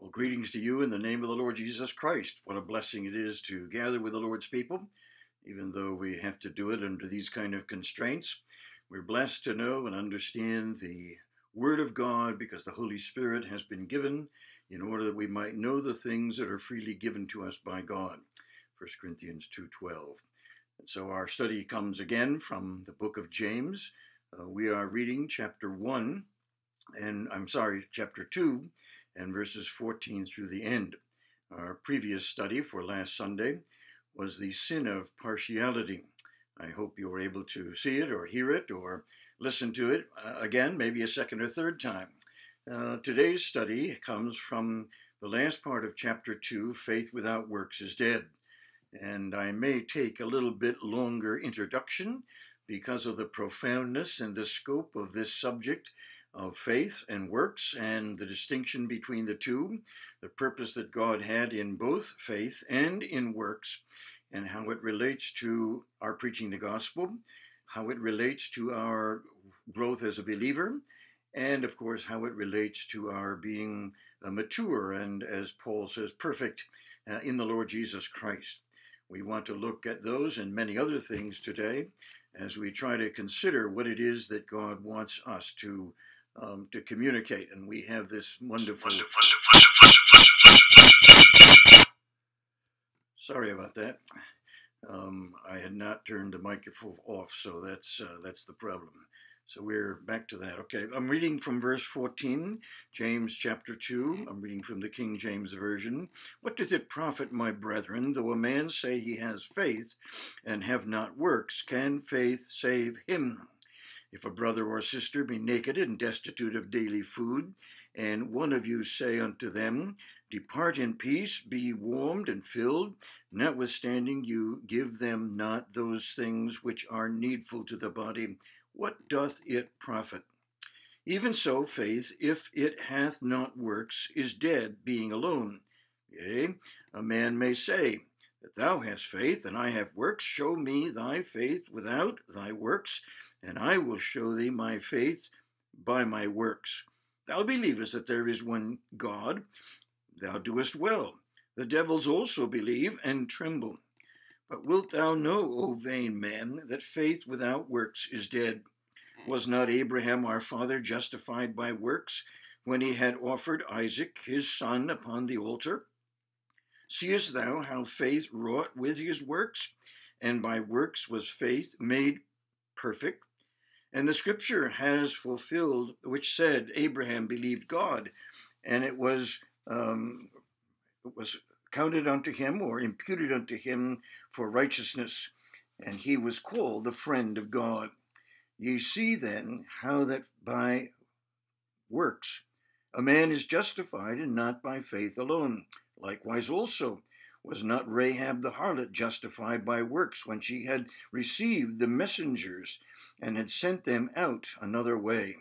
Well, greetings to you in the name of the Lord Jesus Christ. What a blessing it is to gather with the Lord's people, even though we have to do it under these kind of constraints. We're blessed to know and understand the Word of God because the Holy Spirit has been given in order that we might know the things that are freely given to us by God. 1 Corinthians 2:12. And so our study comes again from the book of James. Uh, we are reading chapter 1 and I'm sorry, chapter 2 and verses 14 through the end. Our previous study for last Sunday was the sin of partiality. I hope you were able to see it or hear it or listen to it uh, again, maybe a second or third time. Uh, today's study comes from the last part of chapter 2 Faith Without Works is Dead. And I may take a little bit longer introduction because of the profoundness and the scope of this subject of faith and works and the distinction between the two, the purpose that God had in both faith and in works, and how it relates to our preaching the gospel, how it relates to our growth as a believer, and of course, how it relates to our being uh, mature and, as Paul says, perfect uh, in the Lord Jesus Christ. We want to look at those and many other things today as we try to consider what it is that God wants us to um, to communicate. And we have this wonderful. Sorry about that. Um, I had not turned the microphone off, so that's uh, that's the problem. So we're back to that. Okay, I'm reading from verse 14, James chapter 2. I'm reading from the King James Version. What doth it profit, my brethren, though a man say he has faith and have not works? Can faith save him? If a brother or sister be naked and destitute of daily food, and one of you say unto them, Depart in peace, be warmed and filled, notwithstanding you give them not those things which are needful to the body, what doth it profit? Even so, faith, if it hath not works, is dead, being alone. Yea, a man may say, that thou hast faith, and I have works, show me thy faith without thy works, and I will show thee my faith by my works. Thou believest that there is one God, thou doest well. The devils also believe and tremble. But wilt thou know, O vain man, that faith without works is dead? Was not Abraham our father justified by works when he had offered Isaac his son upon the altar? Seest thou how faith wrought with his works, and by works was faith made perfect? And the scripture has fulfilled, which said, Abraham believed God, and it was, um, it was counted unto him or imputed unto him for righteousness, and he was called the friend of God. Ye see then how that by works a man is justified and not by faith alone. Likewise also was not Rahab the harlot justified by works when she had received the messengers and had sent them out another way?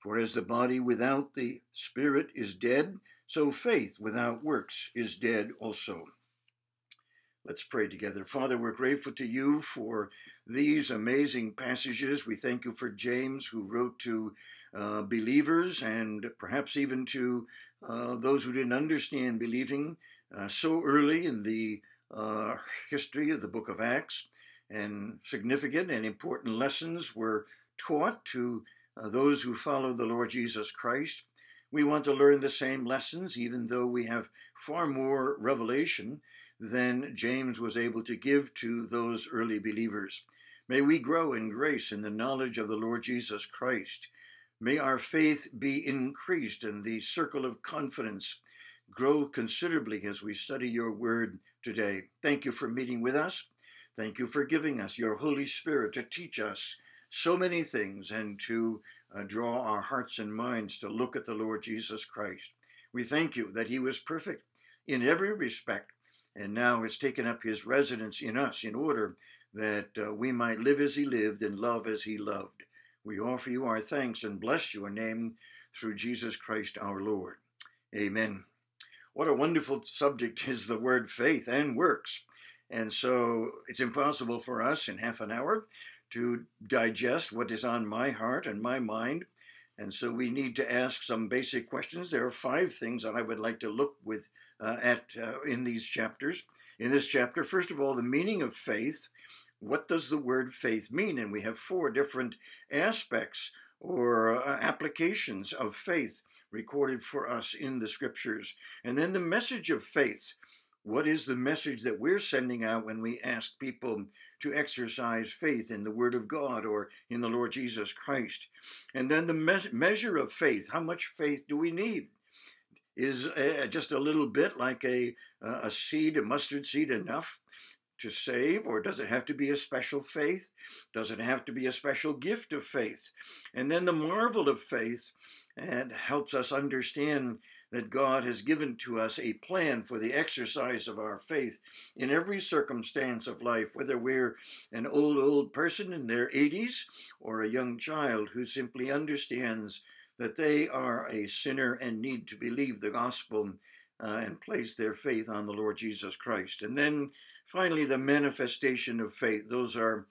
For as the body without the spirit is dead, so faith without works is dead also. Let's pray together. Father, we're grateful to you for these amazing passages. We thank you for James, who wrote to uh, believers and perhaps even to uh, those who didn't understand believing uh, so early in the uh, history of the book of Acts, and significant and important lessons were taught to uh, those who follow the Lord Jesus Christ. We want to learn the same lessons, even though we have far more revelation than James was able to give to those early believers. May we grow in grace in the knowledge of the Lord Jesus Christ. May our faith be increased in the circle of confidence grow considerably as we study your word today. Thank you for meeting with us. Thank you for giving us your Holy Spirit to teach us so many things and to uh, draw our hearts and minds to look at the Lord Jesus Christ. We thank you that he was perfect in every respect and now has taken up his residence in us in order that uh, we might live as he lived and love as he loved. We offer you our thanks and bless your name through Jesus Christ our Lord. Amen what a wonderful subject is the word faith and works. And so it's impossible for us in half an hour to digest what is on my heart and my mind And so we need to ask some basic questions. There are five things that I would like to look with uh, at uh, in these chapters. In this chapter, first of all, the meaning of faith. What does the word faith mean? And we have four different aspects or uh, applications of faith recorded for us in the scriptures. And then the message of faith. What is the message that we're sending out when we ask people to exercise faith in the Word of God or in the Lord Jesus Christ? And then the me- measure of faith. How much faith do we need? Is uh, just a little bit like a, uh, a seed, a mustard seed, enough to save, or does it have to be a special faith? Does it have to be a special gift of faith? And then the marvel of faith and helps us understand that God has given to us a plan for the exercise of our faith in every circumstance of life, whether we're an old, old person in their 80s or a young child who simply understands that they are a sinner and need to believe the gospel uh, and place their faith on the Lord Jesus Christ. And then finally, the manifestation of faith. Those are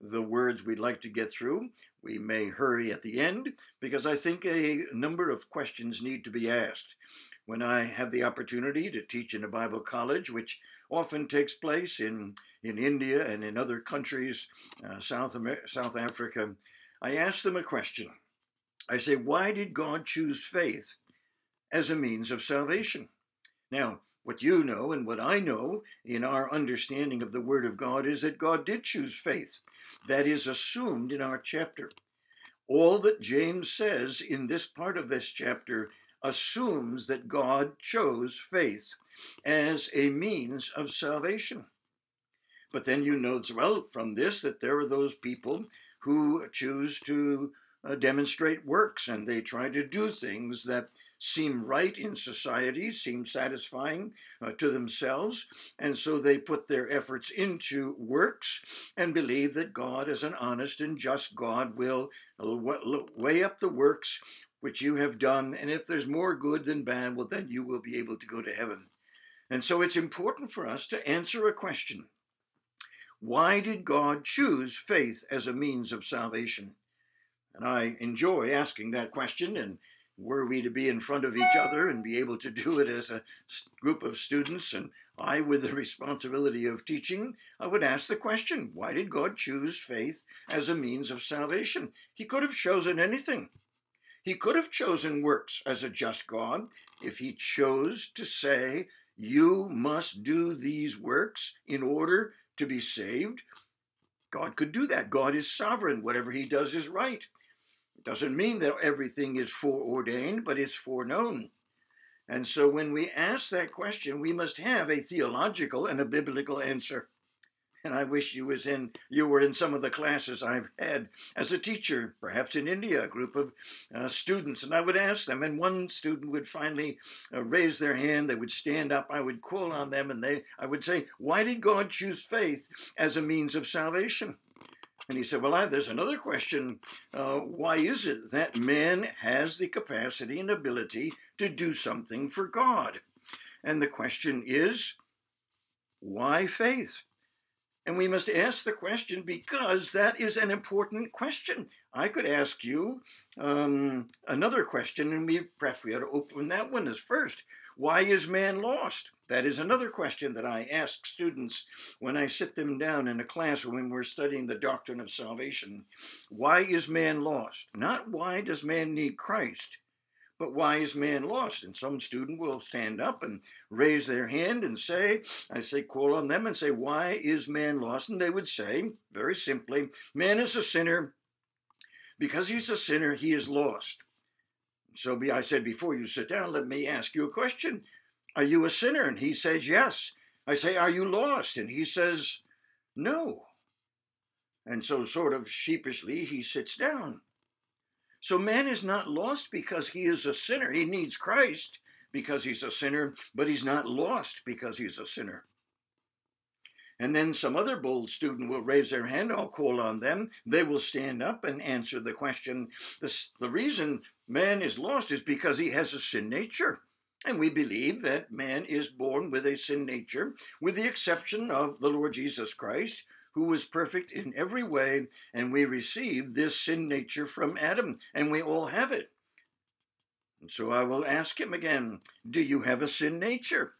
the words we'd like to get through. We may hurry at the end because I think a number of questions need to be asked. When I have the opportunity to teach in a Bible college, which often takes place in, in India and in other countries, uh, South, South Africa, I ask them a question. I say, Why did God choose faith as a means of salvation? Now, what you know and what I know in our understanding of the Word of God is that God did choose faith. That is assumed in our chapter. All that James says in this part of this chapter assumes that God chose faith as a means of salvation. But then you know as well from this that there are those people who choose to uh, demonstrate works and they try to do things that seem right in society, seem satisfying uh, to themselves, and so they put their efforts into works and believe that God, as an honest and just God, will weigh up the works which you have done, and if there's more good than bad, well, then you will be able to go to heaven. And so it's important for us to answer a question. Why did God choose faith as a means of salvation? And I enjoy asking that question, and were we to be in front of each other and be able to do it as a group of students, and I with the responsibility of teaching, I would ask the question why did God choose faith as a means of salvation? He could have chosen anything. He could have chosen works as a just God if he chose to say, You must do these works in order to be saved. God could do that. God is sovereign. Whatever he does is right. Doesn't mean that everything is foreordained, but it's foreknown. And so when we ask that question, we must have a theological and a biblical answer. And I wish you was in you were in some of the classes I've had as a teacher, perhaps in India, a group of uh, students, and I would ask them, and one student would finally uh, raise their hand. They would stand up. I would call on them, and they I would say, "Why did God choose faith as a means of salvation?" And he said, Well, I, there's another question. Uh, why is it that man has the capacity and ability to do something for God? And the question is, why faith? And we must ask the question because that is an important question. I could ask you um, another question, and we perhaps we ought to open that one as first. Why is man lost? That is another question that I ask students when I sit them down in a class when we're studying the doctrine of salvation. Why is man lost? Not why does man need Christ, but why is man lost? And some student will stand up and raise their hand and say, I say, call on them and say, Why is man lost? And they would say, very simply, Man is a sinner. Because he's a sinner, he is lost. So I said, before you sit down, let me ask you a question. Are you a sinner? And he says, yes. I say, are you lost? And he says, no. And so, sort of sheepishly, he sits down. So, man is not lost because he is a sinner. He needs Christ because he's a sinner, but he's not lost because he's a sinner. And then some other bold student will raise their hand. I'll call on them. They will stand up and answer the question. The, the reason man is lost is because he has a sin nature. And we believe that man is born with a sin nature, with the exception of the Lord Jesus Christ, who was perfect in every way, and we receive this sin nature from Adam, and we all have it. And so I will ask him again, Do you have a sin nature?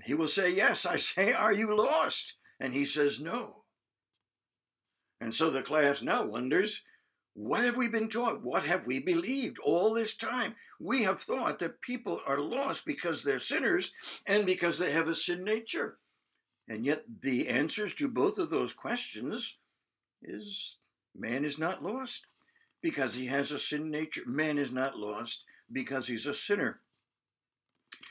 And he will say, Yes. I say, Are you lost? And he says, No. And so the class now wonders, What have we been taught? What have we believed all this time? We have thought that people are lost because they're sinners and because they have a sin nature. And yet the answers to both of those questions is man is not lost because he has a sin nature. Man is not lost because he's a sinner.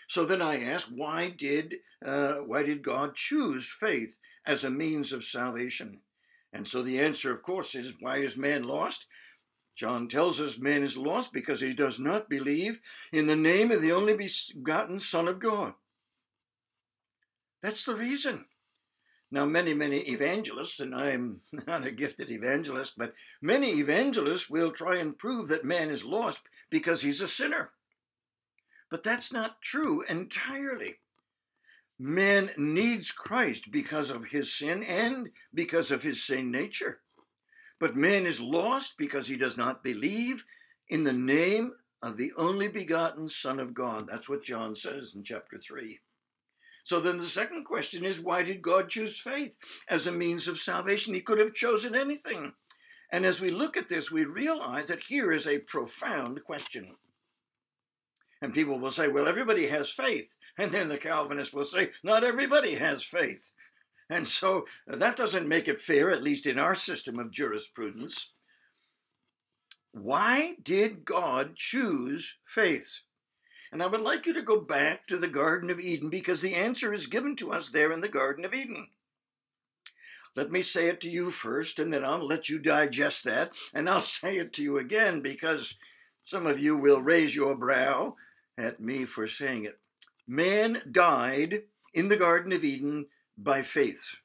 So then I ask, why did uh, why did God choose faith as a means of salvation? And so the answer, of course, is why is man lost? John tells us man is lost because he does not believe in the name of the only begotten Son of God. That's the reason. Now, many, many evangelists, and I'm not a gifted evangelist, but many evangelists will try and prove that man is lost because he's a sinner. But that's not true entirely. Man needs Christ because of his sin and because of his sin nature. But man is lost because he does not believe in the name of the only begotten Son of God. That's what John says in chapter 3. So then the second question is why did God choose faith as a means of salvation? He could have chosen anything. And as we look at this, we realize that here is a profound question. And people will say, well, everybody has faith. And then the Calvinist will say, not everybody has faith. And so that doesn't make it fair, at least in our system of jurisprudence. Why did God choose faith? And I would like you to go back to the Garden of Eden because the answer is given to us there in the Garden of Eden. Let me say it to you first, and then I'll let you digest that, and I'll say it to you again because some of you will raise your brow at me for saying it. Man died in the Garden of Eden by faith.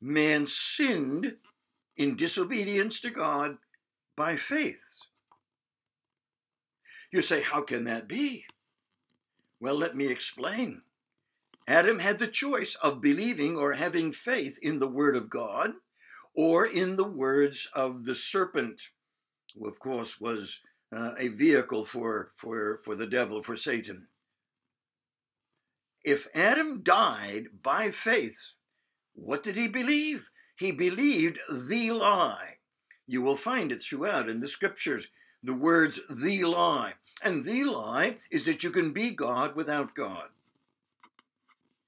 Man sinned in disobedience to God by faith. You say, How can that be? Well, let me explain. Adam had the choice of believing or having faith in the Word of God or in the words of the serpent, who, of course, was uh, a vehicle for, for, for the devil, for Satan. If Adam died by faith, what did he believe? He believed the lie. You will find it throughout in the scriptures, the words the lie. And the lie is that you can be God without God.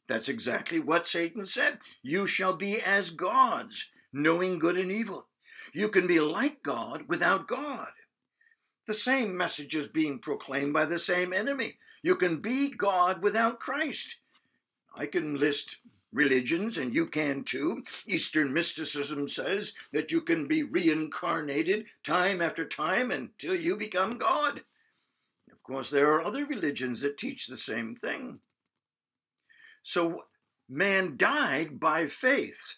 That's exactly what Satan said. You shall be as gods, knowing good and evil. You can be like God without God. The same message is being proclaimed by the same enemy. You can be God without Christ. I can list religions, and you can too. Eastern mysticism says that you can be reincarnated time after time until you become God Of course, there are other religions that teach the same thing. So man died by faith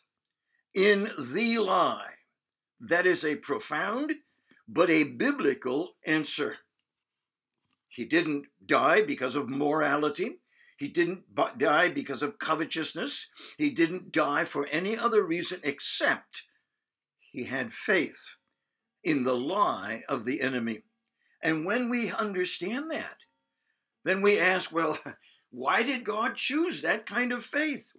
in the lie. That is a profound but a biblical answer. He didn't die because of morality. He didn't die because of covetousness. He didn't die for any other reason except he had faith in the lie of the enemy. And when we understand that, then we ask, well, why did God choose that kind of faith?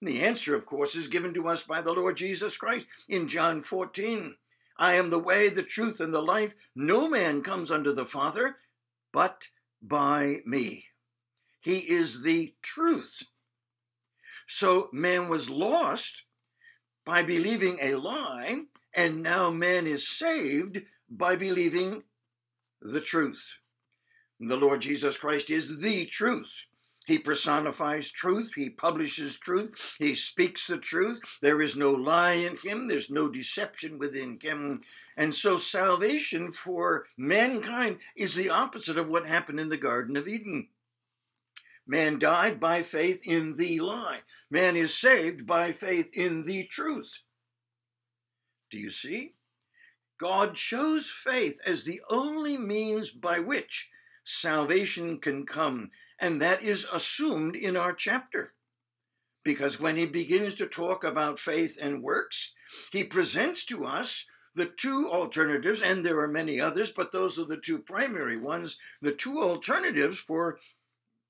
And the answer, of course, is given to us by the Lord Jesus Christ in John 14. I am the way, the truth, and the life. No man comes unto the Father but by me. He is the truth. So man was lost by believing a lie, and now man is saved by believing the truth. The Lord Jesus Christ is the truth. He personifies truth. He publishes truth. He speaks the truth. There is no lie in him. There's no deception within him. And so salvation for mankind is the opposite of what happened in the Garden of Eden. Man died by faith in the lie. Man is saved by faith in the truth. Do you see? God chose faith as the only means by which salvation can come, and that is assumed in our chapter. Because when he begins to talk about faith and works, he presents to us the two alternatives, and there are many others, but those are the two primary ones, the two alternatives for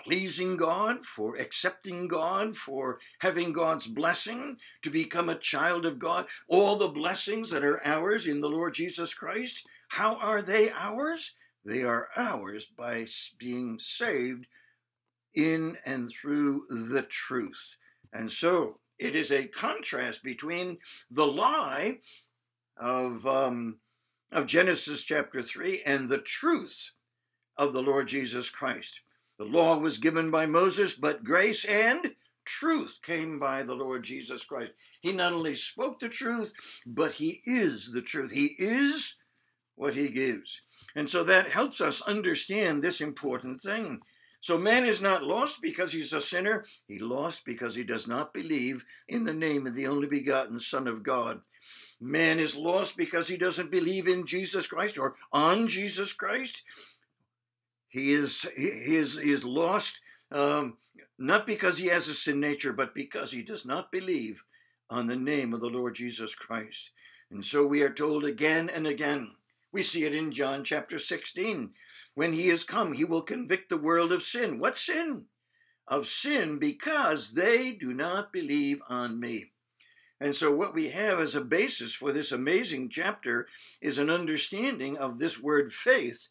pleasing God, for accepting God, for having God's blessing, to become a child of God, all the blessings that are ours in the Lord Jesus Christ. How are they ours? They are ours by being saved in and through the truth. And so it is a contrast between the lie of, um, of Genesis chapter 3 and the truth of the Lord Jesus Christ. The law was given by Moses, but grace and truth came by the Lord Jesus Christ. He not only spoke the truth, but he is the truth. He is what he gives. And so that helps us understand this important thing. So man is not lost because he's a sinner. He lost because he does not believe in the name of the only begotten Son of God. Man is lost because he doesn't believe in Jesus Christ or on Jesus Christ. He is he is he is lost um, not because he has a sin nature, but because he does not believe on the name of the Lord Jesus Christ. And so we are told again and again. We see it in John chapter 16. When he is come, he will convict the world of sin. What sin? Of sin because they do not believe on me. And so, what we have as a basis for this amazing chapter is an understanding of this word faith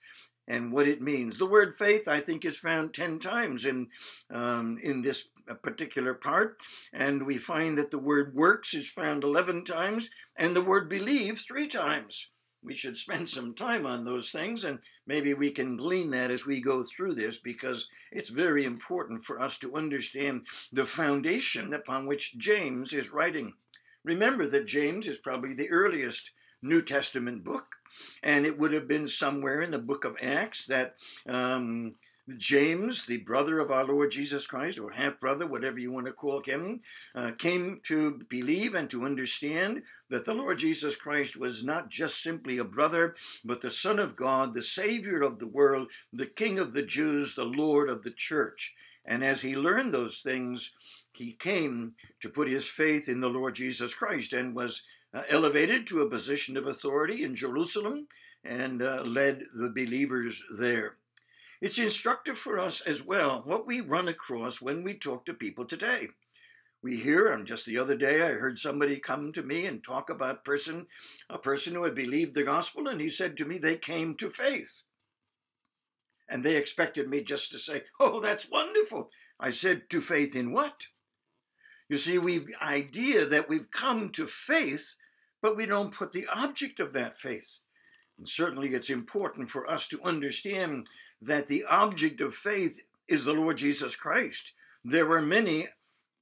and what it means. The word faith, I think, is found 10 times in, um, in this particular part, and we find that the word works is found 11 times, and the word believe three times. We should spend some time on those things, and maybe we can glean that as we go through this because it's very important for us to understand the foundation upon which James is writing. Remember that James is probably the earliest New Testament book, and it would have been somewhere in the book of Acts that um, James, the brother of our Lord Jesus Christ, or half brother, whatever you want to call him, uh, came to believe and to understand that the Lord Jesus Christ was not just simply a brother, but the Son of God, the Savior of the world, the King of the Jews, the Lord of the church. And as he learned those things, he came to put his faith in the Lord Jesus Christ and was uh, elevated to a position of authority in Jerusalem and uh, led the believers there. It's instructive for us as well what we run across when we talk to people today. We hear, and just the other day I heard somebody come to me and talk about person, a person who had believed the gospel, and he said to me they came to faith. And they expected me just to say, Oh, that's wonderful. I said, To faith in what? You see, we've idea that we've come to faith but we don't put the object of that faith. And certainly it's important for us to understand that the object of faith is the Lord Jesus Christ. There are many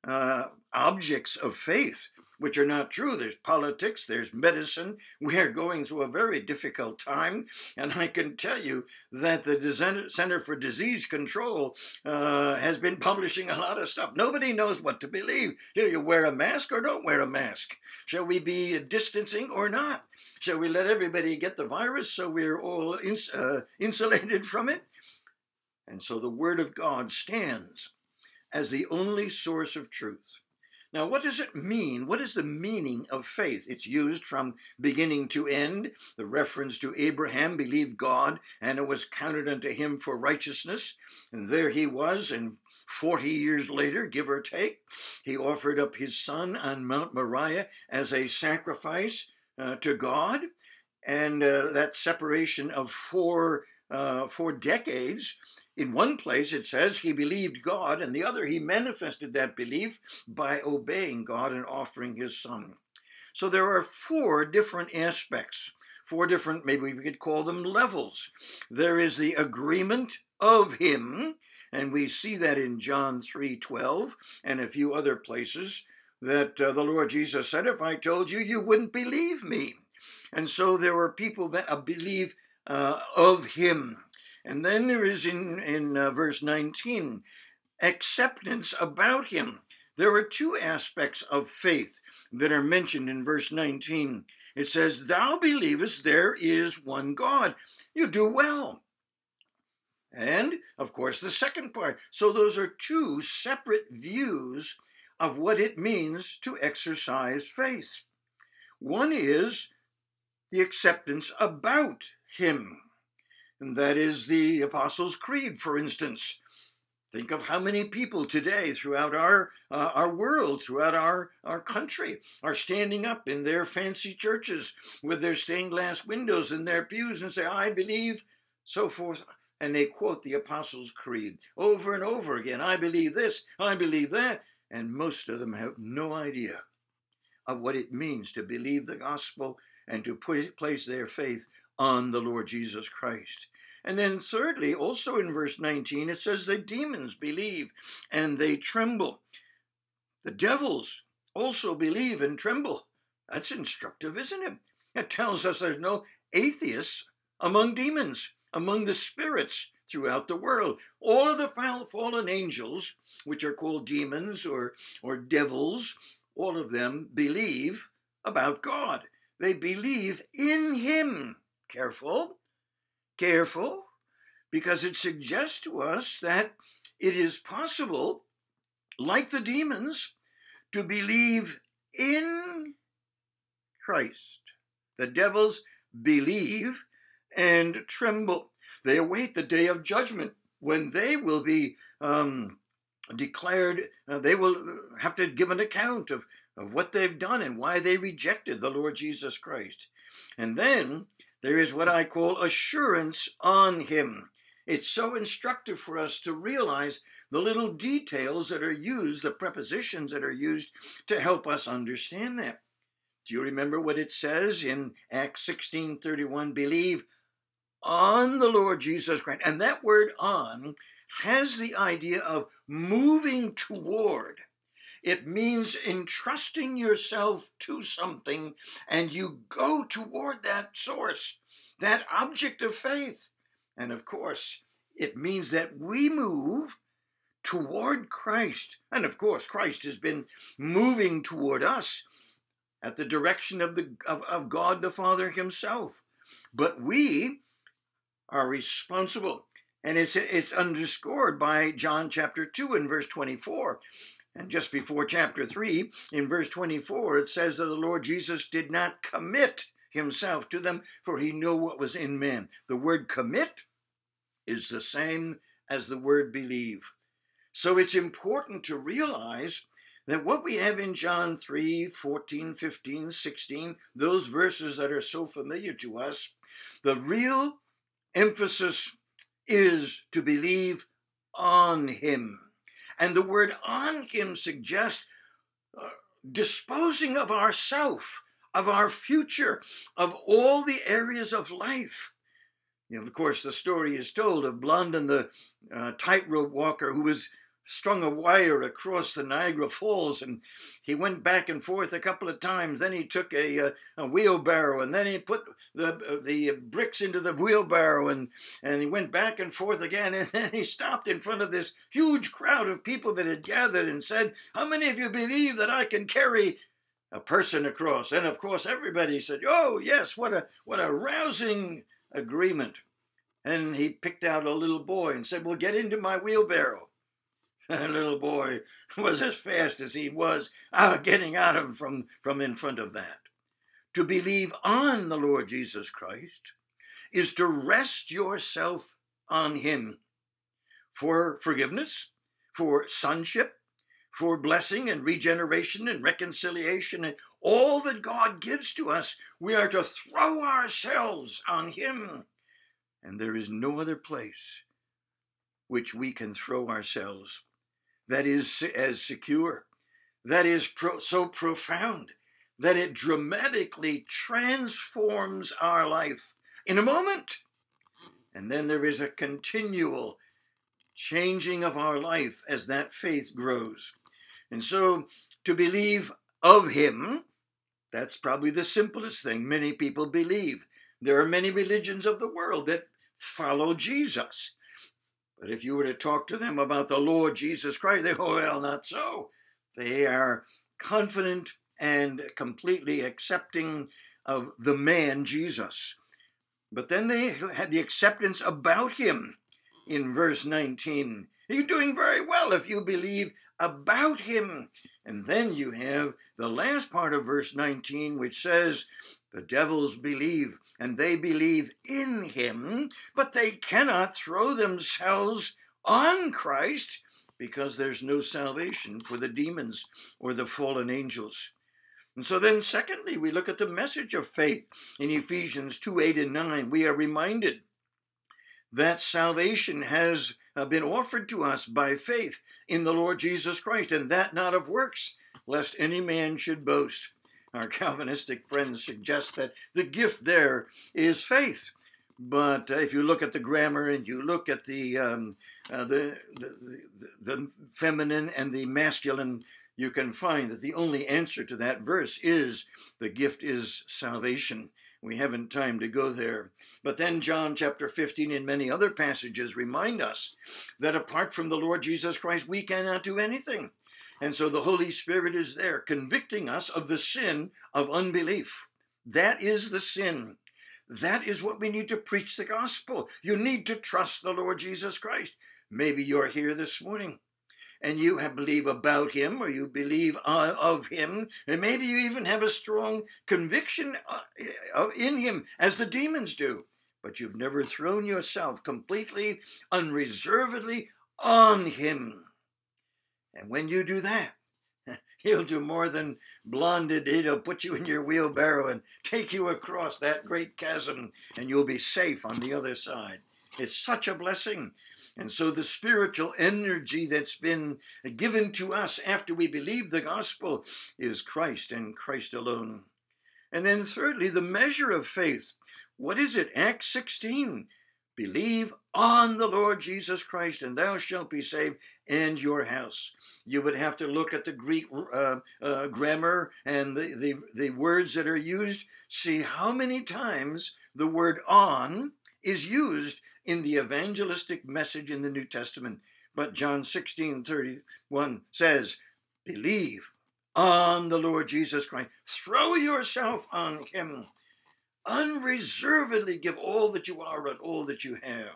uh, objects of faith which are not true. There's politics, there's medicine. We are going through a very difficult time, and I can tell you that the Center for Disease Control uh, has been publishing a lot of stuff. Nobody knows what to believe. Do you wear a mask or don't wear a mask? Shall we be distancing or not? Shall we let everybody get the virus so we're all ins- uh, insulated from it? And so the Word of God stands as the only source of truth. Now, what does it mean? What is the meaning of faith? It's used from beginning to end. The reference to Abraham believed God, and it was counted unto him for righteousness. And there he was, and 40 years later, give or take, he offered up his son on Mount Moriah as a sacrifice uh, to God. And uh, that separation of four, uh, four decades in one place, it says he believed God, and the other, he manifested that belief by obeying God and offering his son. So there are four different aspects, four different, maybe we could call them levels. There is the agreement of him, and we see that in John 3:12 and a few other places that uh, the Lord Jesus said, If I told you, you wouldn't believe me. And so there are people that uh, believe uh, of him. And then there is in, in uh, verse 19 acceptance about him. There are two aspects of faith that are mentioned in verse 19. It says, Thou believest there is one God. You do well. And, of course, the second part. So those are two separate views of what it means to exercise faith. One is the acceptance about him. And that is the Apostles' Creed, for instance. Think of how many people today throughout our, uh, our world, throughout our, our country, are standing up in their fancy churches with their stained glass windows and their pews and say, I believe, so forth. And they quote the Apostles' Creed over and over again. I believe this, I believe that. And most of them have no idea of what it means to believe the gospel and to place their faith on the Lord Jesus Christ. And then, thirdly, also in verse 19, it says the demons believe and they tremble. The devils also believe and tremble. That's instructive, isn't it? It tells us there's no atheists among demons, among the spirits throughout the world. All of the fallen angels, which are called demons or, or devils, all of them believe about God. They believe in Him. Careful careful because it suggests to us that it is possible, like the demons, to believe in Christ. The devils believe and tremble. They await the day of judgment when they will be um, declared, uh, they will have to give an account of, of what they've done and why they rejected the Lord Jesus Christ. And then there is what I call assurance on him. It's so instructive for us to realize the little details that are used, the prepositions that are used to help us understand that. Do you remember what it says in Acts 16:31 believe on the Lord Jesus Christ. And that word on has the idea of moving toward. It means entrusting yourself to something and you go toward that source, that object of faith. And of course, it means that we move toward Christ. And of course, Christ has been moving toward us at the direction of, the, of, of God the Father Himself. But we are responsible. And it's, it's underscored by John chapter 2 and verse 24. And just before chapter 3, in verse 24, it says that the Lord Jesus did not commit himself to them, for he knew what was in man. The word commit is the same as the word believe. So it's important to realize that what we have in John 3 14, 15, 16, those verses that are so familiar to us, the real emphasis is to believe on him. And the word on him suggests uh, disposing of ourself, of our future, of all the areas of life. You know, of course, the story is told of Blondin, the uh, tightrope walker, who was strung a wire across the Niagara Falls, and he went back and forth a couple of times. Then he took a, a, a wheelbarrow, and then he put the uh, the bricks into the wheelbarrow, and and he went back and forth again. And then he stopped in front of this huge crowd of people that had gathered and said, "How many of you believe that I can carry?" A person across, and of course everybody said, "Oh yes, what a what a rousing agreement!" And he picked out a little boy and said, "Well, get into my wheelbarrow." The little boy was as fast as he was uh, getting out of from, from in front of that. To believe on the Lord Jesus Christ is to rest yourself on Him for forgiveness, for sonship, for blessing and regeneration and reconciliation and all that God gives to us. We are to throw ourselves on Him. And there is no other place which we can throw ourselves that is as secure, that is pro- so profound, that it dramatically transforms our life in a moment. And then there is a continual changing of our life as that faith grows. And so to believe of Him, that's probably the simplest thing many people believe. There are many religions of the world that follow Jesus. But if you were to talk to them about the Lord Jesus Christ, they go, well, not so. They are confident and completely accepting of the man Jesus. But then they had the acceptance about him in verse 19. You're doing very well if you believe about him. And then you have the last part of verse 19, which says The devils believe, and they believe in him, but they cannot throw themselves on Christ because there's no salvation for the demons or the fallen angels. And so then, secondly, we look at the message of faith in Ephesians 2 8 and 9. We are reminded that salvation has uh, been offered to us by faith in the Lord Jesus Christ, and that not of works, lest any man should boast. Our Calvinistic friends suggest that the gift there is faith. But uh, if you look at the grammar and you look at the, um, uh, the, the, the feminine and the masculine, you can find that the only answer to that verse is the gift is salvation. We haven't time to go there. But then John chapter 15 and many other passages remind us that apart from the Lord Jesus Christ, we cannot do anything. And so the Holy Spirit is there convicting us of the sin of unbelief. That is the sin. That is what we need to preach the gospel. You need to trust the Lord Jesus Christ. Maybe you're here this morning and you have believe about him or you believe uh, of him and maybe you even have a strong conviction uh, in him as the demons do but you've never thrown yourself completely unreservedly on him and when you do that he'll do more than Blondin he'll put you in your wheelbarrow and take you across that great chasm and you'll be safe on the other side it's such a blessing and so the spiritual energy that's been given to us after we believe the gospel is Christ and Christ alone. And then thirdly, the measure of faith. What is it? Acts 16. Believe on the Lord Jesus Christ, and thou shalt be saved, and your house. You would have to look at the Greek uh, uh, grammar and the, the, the words that are used, see how many times the word on is used in the evangelistic message in the New Testament. But John 16 31 says, Believe on the Lord Jesus Christ, throw yourself on him, unreservedly give all that you are and all that you have.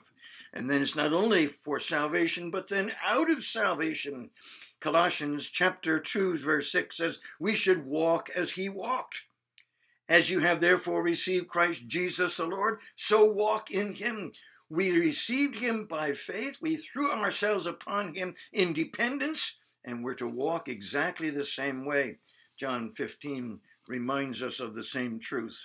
And then it's not only for salvation, but then out of salvation. Colossians chapter 2, verse 6 says, We should walk as he walked. As you have therefore received Christ Jesus the Lord, so walk in him. We received him by faith. We threw ourselves upon him in dependence, and we're to walk exactly the same way. John 15 reminds us of the same truth.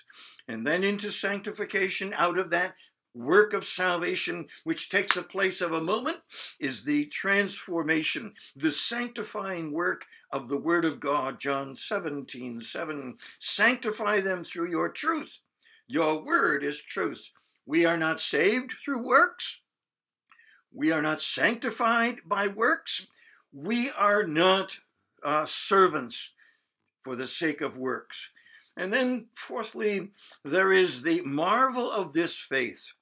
And then into sanctification, out of that work of salvation, which takes the place of a moment, is the transformation, the sanctifying work of the Word of God. John 17 7. Sanctify them through your truth. Your word is truth. We are not saved through works. We are not sanctified by works. We are not uh, servants for the sake of works. And then, fourthly, there is the marvel of this faith.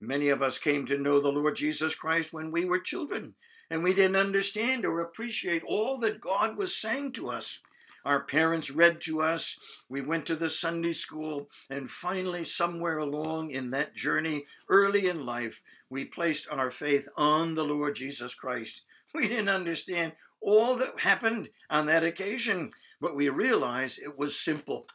Many of us came to know the Lord Jesus Christ when we were children, and we didn't understand or appreciate all that God was saying to us. Our parents read to us. We went to the Sunday school. And finally, somewhere along in that journey, early in life, we placed our faith on the Lord Jesus Christ. We didn't understand all that happened on that occasion, but we realized it was simple.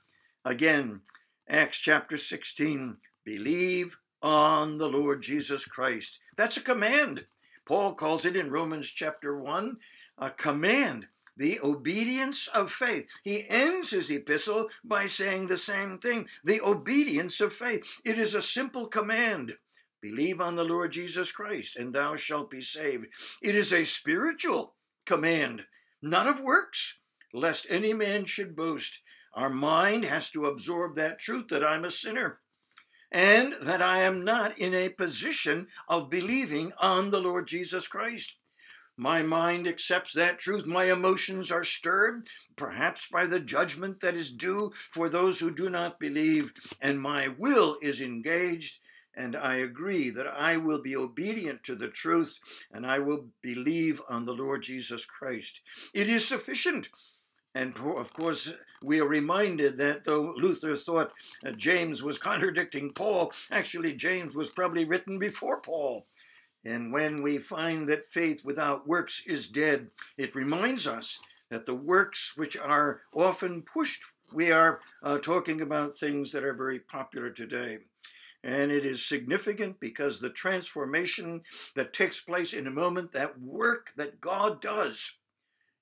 Again, Acts chapter 16 believe on the Lord Jesus Christ. That's a command. Paul calls it in Romans chapter 1 a command the obedience of faith. He ends his epistle by saying the same thing the obedience of faith. It is a simple command. Believe on the Lord Jesus Christ, and thou shalt be saved. It is a spiritual command, not of works, lest any man should boast. Our mind has to absorb that truth that I'm a sinner and that I am not in a position of believing on the Lord Jesus Christ. My mind accepts that truth. My emotions are stirred, perhaps by the judgment that is due for those who do not believe, and my will is engaged. And I agree that I will be obedient to the truth and I will believe on the Lord Jesus Christ. It is sufficient. And of course, we are reminded that though Luther thought James was contradicting Paul, actually, James was probably written before Paul. And when we find that faith without works is dead, it reminds us that the works which are often pushed We are uh, talking about things that are very popular today. And it is significant because the transformation that takes place in a moment, that work that God does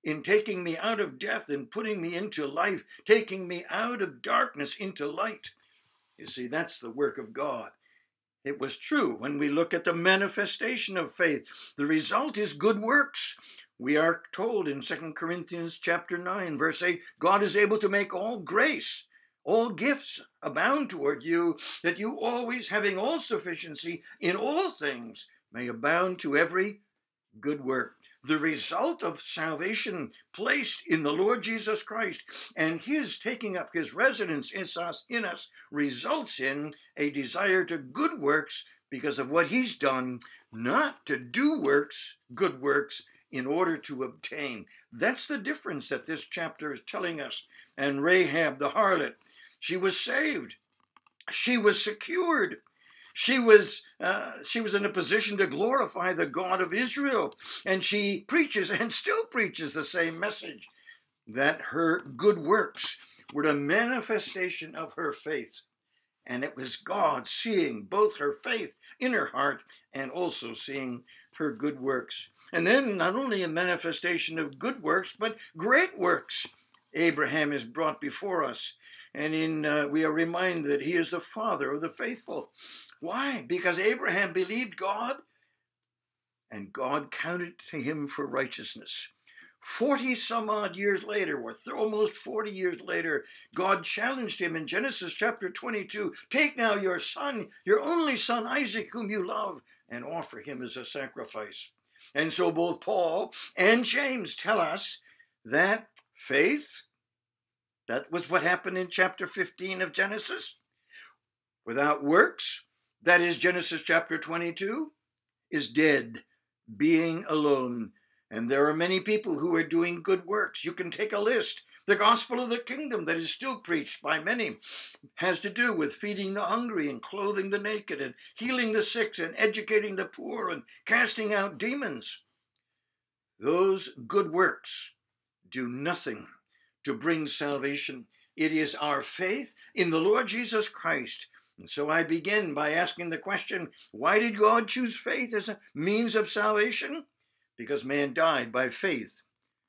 in taking me out of death and putting me into life, taking me out of darkness into light. You see, that's the work of God. It was true when we look at the manifestation of faith. The result is good works. We are told in 2 Corinthians chapter 9 verse 8, God is able to make all grace, all gifts abound toward you, that you always having all sufficiency in all things may abound to every good work the result of salvation placed in the Lord Jesus Christ and his taking up his residence in us, in us results in a desire to good works because of what he's done, not to do works, good works, in order to obtain. That's the difference that this chapter is telling us. And Rahab, the harlot, she was saved. She was secured she was uh, she was in a position to glorify the God of Israel, and she preaches and still preaches the same message that her good works were a manifestation of her faith, and it was God seeing both her faith in her heart and also seeing her good works. And then not only a manifestation of good works, but great works. Abraham is brought before us, and in uh, we are reminded that he is the father of the faithful. Why? Because Abraham believed God and God counted to him for righteousness. 40 some odd years later, or almost 40 years later, God challenged him in Genesis chapter 22 Take now your son, your only son Isaac, whom you love, and offer him as a sacrifice. And so both Paul and James tell us that faith, that was what happened in chapter 15 of Genesis, without works, that is Genesis chapter 22, is dead, being alone. And there are many people who are doing good works. You can take a list. The gospel of the kingdom that is still preached by many has to do with feeding the hungry and clothing the naked and healing the sick and educating the poor and casting out demons. Those good works do nothing to bring salvation. It is our faith in the Lord Jesus Christ and so I begin by asking the question why did God choose faith as a means of salvation? Because man died by faith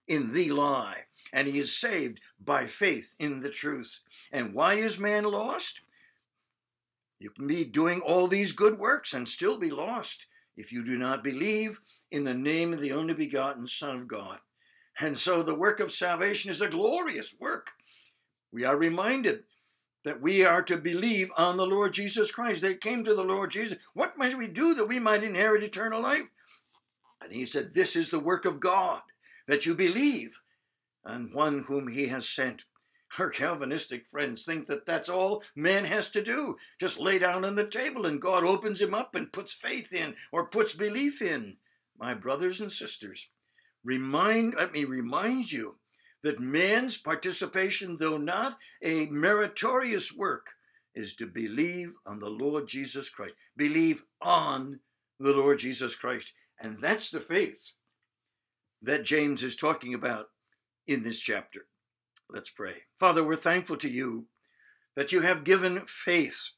in the lie, and he is saved by faith in the truth. And why is man lost? You can be doing all these good works and still be lost if you do not believe in the name of the only begotten Son of God. And so the work of salvation is a glorious work. We are reminded that we are to believe on the Lord Jesus Christ. They came to the Lord Jesus. What must we do that we might inherit eternal life? And he said, This is the work of God, that you believe on one whom he has sent. Our Calvinistic friends think that that's all man has to do. Just lay down on the table and God opens him up and puts faith in or puts belief in. My brothers and sisters, remind, let me remind you that man's participation, though not a meritorious work, is to believe on the Lord Jesus Christ. Believe on the Lord Jesus Christ. And that's the faith that James is talking about in this chapter. Let's pray. Father, we're thankful to you that you have given faith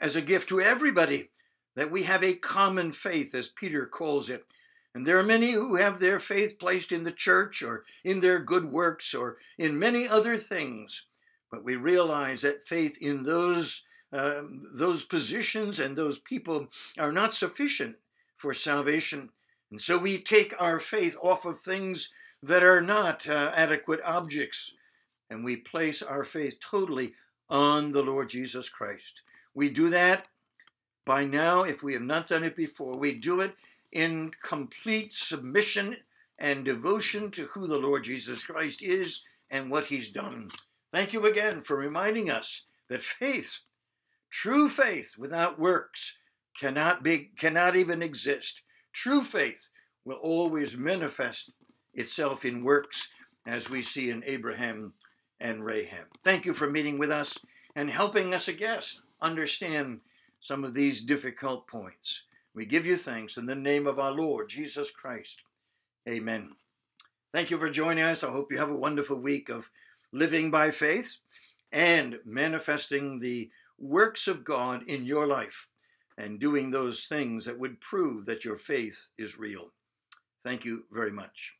as a gift to everybody, that we have a common faith, as Peter calls it and there are many who have their faith placed in the church or in their good works or in many other things. But we realize that faith in those, uh, those positions and those people are not sufficient for salvation. And so we take our faith off of things that are not uh, adequate objects and we place our faith totally on the Lord Jesus Christ. We do that by now, if we have not done it before, we do it in complete submission and devotion to who the Lord Jesus Christ is and what he's done. Thank you again for reminding us that faith, true faith without works, cannot be cannot even exist. True faith will always manifest itself in works as we see in Abraham and Rahab. Thank you for meeting with us and helping us again understand some of these difficult points. We give you thanks in the name of our Lord Jesus Christ. Amen. Thank you for joining us. I hope you have a wonderful week of living by faith and manifesting the works of God in your life and doing those things that would prove that your faith is real. Thank you very much.